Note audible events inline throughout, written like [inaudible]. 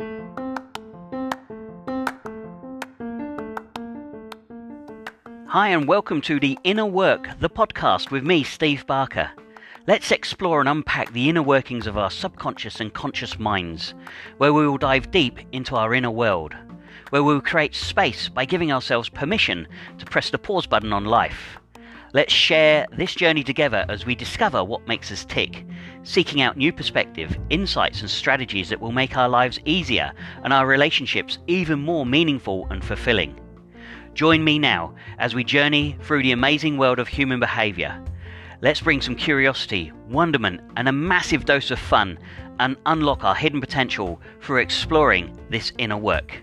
Hi, and welcome to The Inner Work, the podcast with me, Steve Barker. Let's explore and unpack the inner workings of our subconscious and conscious minds, where we will dive deep into our inner world, where we will create space by giving ourselves permission to press the pause button on life. Let's share this journey together as we discover what makes us tick, seeking out new perspective, insights, and strategies that will make our lives easier and our relationships even more meaningful and fulfilling. Join me now as we journey through the amazing world of human behavior. Let's bring some curiosity, wonderment, and a massive dose of fun and unlock our hidden potential through exploring this inner work.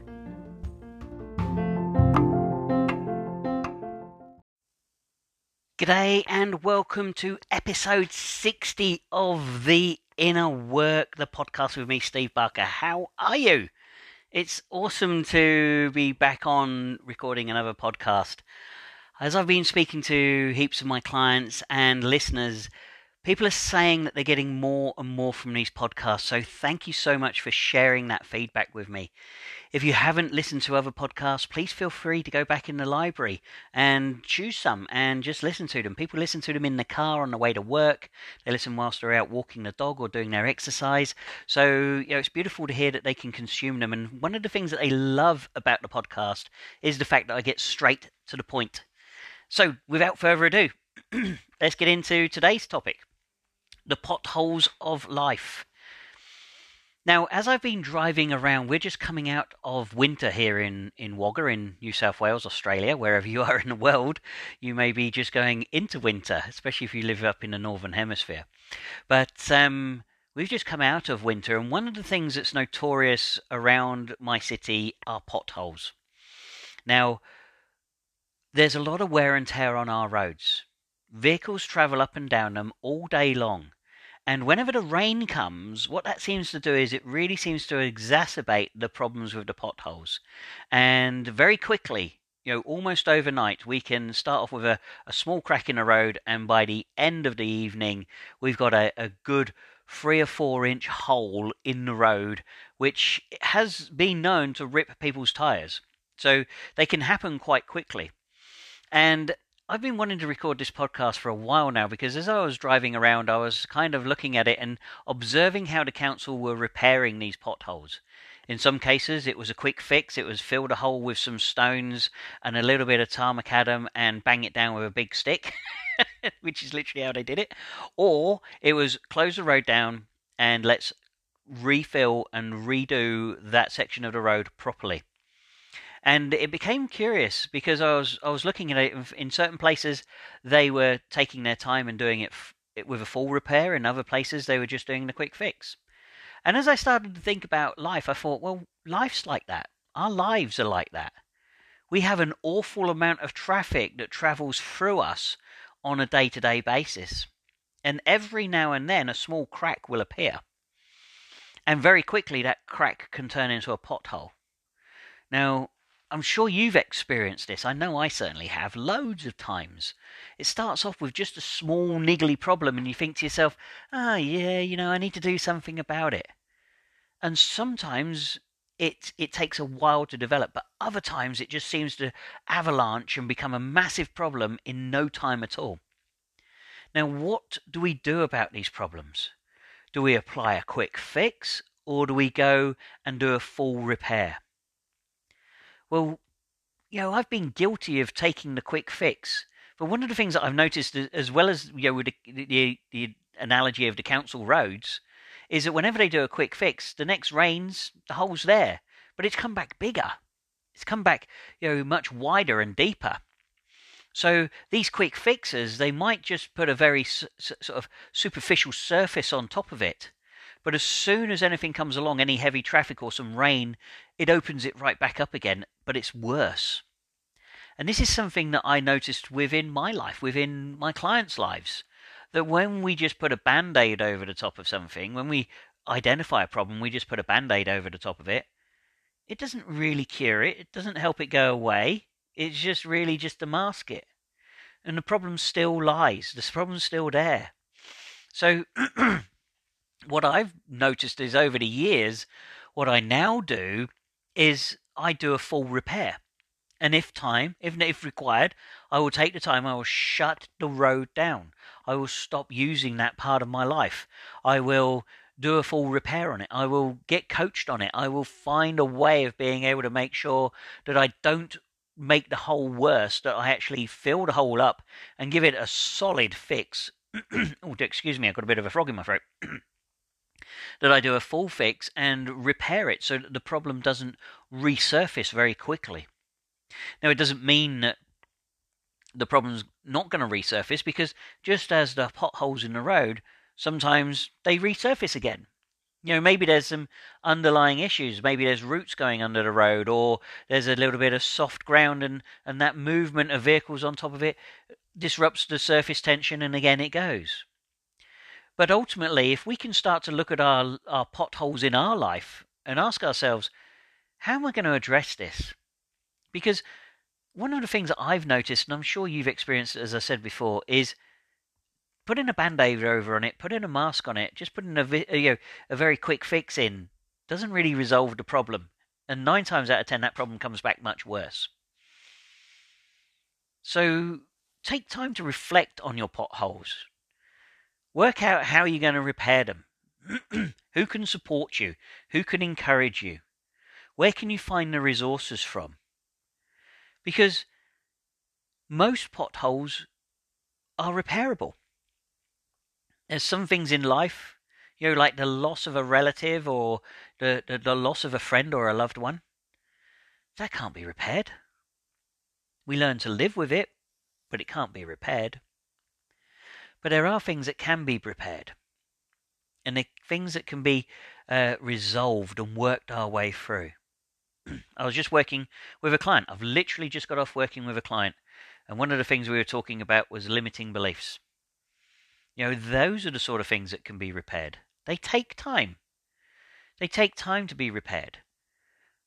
G'day and welcome to episode 60 of The Inner Work, the podcast with me, Steve Barker. How are you? It's awesome to be back on recording another podcast. As I've been speaking to heaps of my clients and listeners, people are saying that they're getting more and more from these podcasts. So thank you so much for sharing that feedback with me. If you haven't listened to other podcasts, please feel free to go back in the library and choose some and just listen to them. People listen to them in the car on the way to work. They listen whilst they're out walking the dog or doing their exercise. So, you know, it's beautiful to hear that they can consume them. And one of the things that they love about the podcast is the fact that I get straight to the point. So, without further ado, [clears throat] let's get into today's topic the potholes of life. Now, as I've been driving around, we're just coming out of winter here in, in Wagga, in New South Wales, Australia, wherever you [laughs] are in the world. You may be just going into winter, especially if you live up in the Northern Hemisphere. But um, we've just come out of winter, and one of the things that's notorious around my city are potholes. Now, there's a lot of wear and tear on our roads. Vehicles travel up and down them all day long. And whenever the rain comes, what that seems to do is it really seems to exacerbate the problems with the potholes. And very quickly, you know, almost overnight, we can start off with a, a small crack in the road, and by the end of the evening, we've got a, a good three or four inch hole in the road, which has been known to rip people's tyres. So they can happen quite quickly. And I've been wanting to record this podcast for a while now because as I was driving around, I was kind of looking at it and observing how the council were repairing these potholes. In some cases, it was a quick fix. It was fill the hole with some stones and a little bit of tar macadam and bang it down with a big stick, [laughs] which is literally how they did it. Or it was close the road down and let's refill and redo that section of the road properly and it became curious because I was I was looking at it in certain places they were taking their time and doing it, f- it with a full repair. In other places they were just doing the quick fix. And as I started to think about life, I thought, well, life's like that. Our lives are like that. We have an awful amount of traffic that travels through us on a day to day basis. And every now and then a small crack will appear. And very quickly that crack can turn into a pothole. Now, I'm sure you've experienced this. I know I certainly have, loads of times. It starts off with just a small, niggly problem, and you think to yourself, ah, oh, yeah, you know, I need to do something about it. And sometimes it it takes a while to develop, but other times it just seems to avalanche and become a massive problem in no time at all. Now, what do we do about these problems? Do we apply a quick fix, or do we go and do a full repair? Well, you know, I've been guilty of taking the quick fix. But one of the things that I've noticed, as well as you know, the, the, the analogy of the council roads, is that whenever they do a quick fix, the next rains, the hole's there, but it's come back bigger. It's come back, you know, much wider and deeper. So these quick fixes, they might just put a very sort of superficial surface on top of it, but as soon as anything comes along, any heavy traffic or some rain, it opens it right back up again, but it's worse. And this is something that I noticed within my life, within my clients' lives. That when we just put a band aid over the top of something, when we identify a problem, we just put a band aid over the top of it, it doesn't really cure it, it doesn't help it go away. It's just really just to mask it. And the problem still lies, the problem's still there. So [clears throat] what I've noticed is over the years, What I now do is I do a full repair. And if time, if, if required, I will take the time, I will shut the road down. I will stop using that part of my life. I will do a full repair on it. I will get coached on it. I will find a way of being able to make sure that I don't make the hole worse, that I actually fill the hole up and give it a solid fix. [clears throat] oh, excuse me, I've got a bit of a frog in my throat. [clears throat] that I do a full fix and repair it so that the problem doesn't resurface very quickly. Now, it doesn't mean that the problem's not going to resurface because just as the potholes in the road, sometimes they resurface again. You know, maybe there's some underlying issues. Maybe there's roots going under the road, or there's a little bit of soft ground, and, and that movement of vehicles on top of it disrupts the surface tension, and again it goes. But ultimately, if we can start to look at our, our potholes in our life and ask ourselves, how am I going to address this? Because one of the things that I've noticed, and I'm sure you've experienced, as I said before, is putting a band-aid over on it, putting a mask on it, just putting a, you know, a very quick fix in doesn't really resolve the problem. And nine times out of ten, that problem comes back much worse. So take time to reflect on your potholes. Work out how you're going to repair them. [clears throat] Who can support you? Who can encourage you? Where can you find the resources from? Because most potholes are repairable. There's some things in life, you know, like the loss of a relative or the, the, the loss of a friend or a loved one. That can't be repaired. We learn to live with it, but it can't be repaired. But there are things that can be prepared, and the things that can be uh, resolved and worked our way through. [clears throat] I was just working with a client. I've literally just got off working with a client, and one of the things we were talking about was limiting beliefs. You know, those are the sort of things that can be repaired. They take time. They take time to be repaired.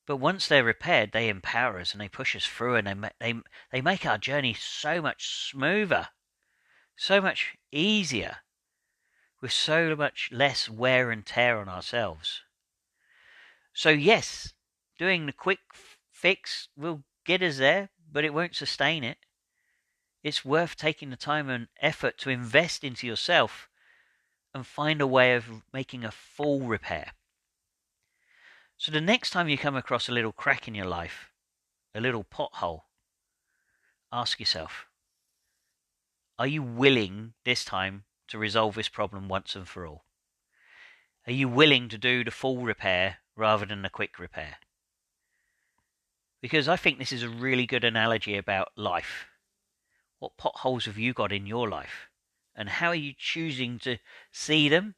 But once they're repaired, they empower us and they push us through and they, they, they make our journey so much smoother, so much easier, with so much less wear and tear on ourselves. So, yes, doing the quick fix will get us there, but it won't sustain it it's worth taking the time and effort to invest into yourself and find a way of making a full repair. So the next time you come across a little crack in your life, a little pothole, ask yourself, are you willing this time to resolve this problem once and for all? Are you willing to do the full repair rather than the quick repair? Because I think this is a really good analogy about life. What potholes have you got in your life? And how are you choosing to see them?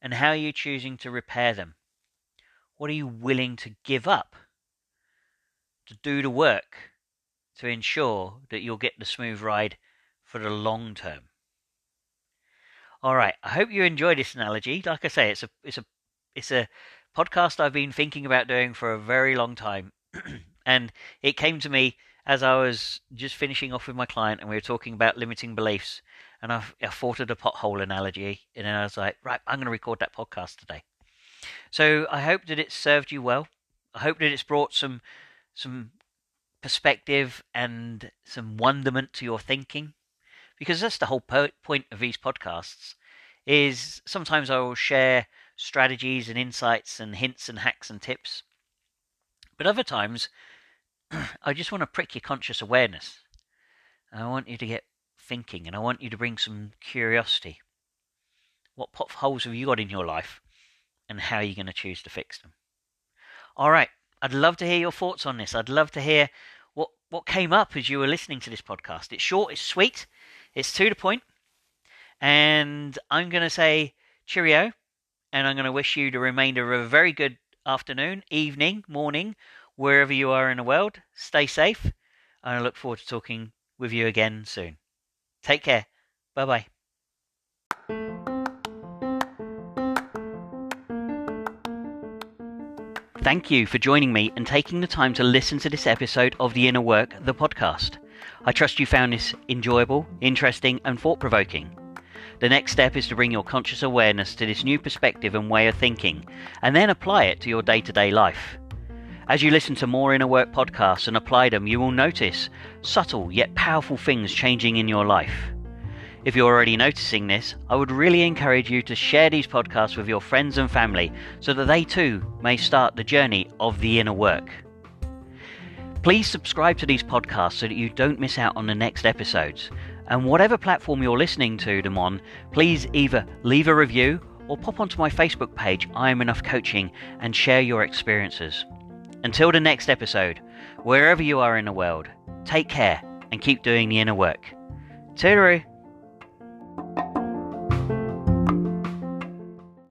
And how are you choosing to repair them? What are you willing to give up to do the work to ensure that you'll get the smooth ride for the long term? All right, I hope you enjoyed this analogy. Like I say, it's a it's a it's a podcast I've been thinking about doing for a very long time, [clears throat] and it came to me as I was just finishing off with my client and we were talking about limiting beliefs, and I, I thought of the pothole analogy, and I was like, right, I'm going to record that podcast today. So I hope that it served you well. I hope that it's brought some some perspective and some wonderment to your thinking, because that's the whole po- point of these podcasts. Is sometimes I will share strategies and insights and hints and hacks and tips, but other times [clears throat] I just want to prick your conscious awareness. I want you to get thinking and I want you to bring some curiosity. What potholes have you got in your life and how are you going to choose to fix them? All right. I'd love to hear your thoughts on this. I'd love to hear what, what came up as you were listening to this podcast. It's short, it's sweet, it's to the point, And I'm going to say cheerio. And I'm going to wish you the remainder of a very good afternoon, evening, morning, wherever you are in the world. Stay safe, and I look forward to talking with you again soon. Take care. Bye bye. Thank you for joining me and taking the time to listen to this episode of The Inner Work, the podcast. I trust you found this enjoyable, interesting, and thought provoking. The next step is to bring your conscious awareness to this new perspective and way of thinking, and then apply it to your day to day life. As you listen to more inner work podcasts and apply them, you will notice subtle yet powerful things changing in your life. If you're already noticing this, I would really encourage you to share these podcasts with your friends and family so that they too may start the journey of the inner work. Please subscribe to these podcasts so that you don't miss out on the next episodes. And whatever platform you're listening to them on, please either leave a review or pop onto my Facebook page, I Am Enough Coaching, and share your experiences. Until the next episode, wherever you are in the world, take care and keep doing the inner work. Toodaloo!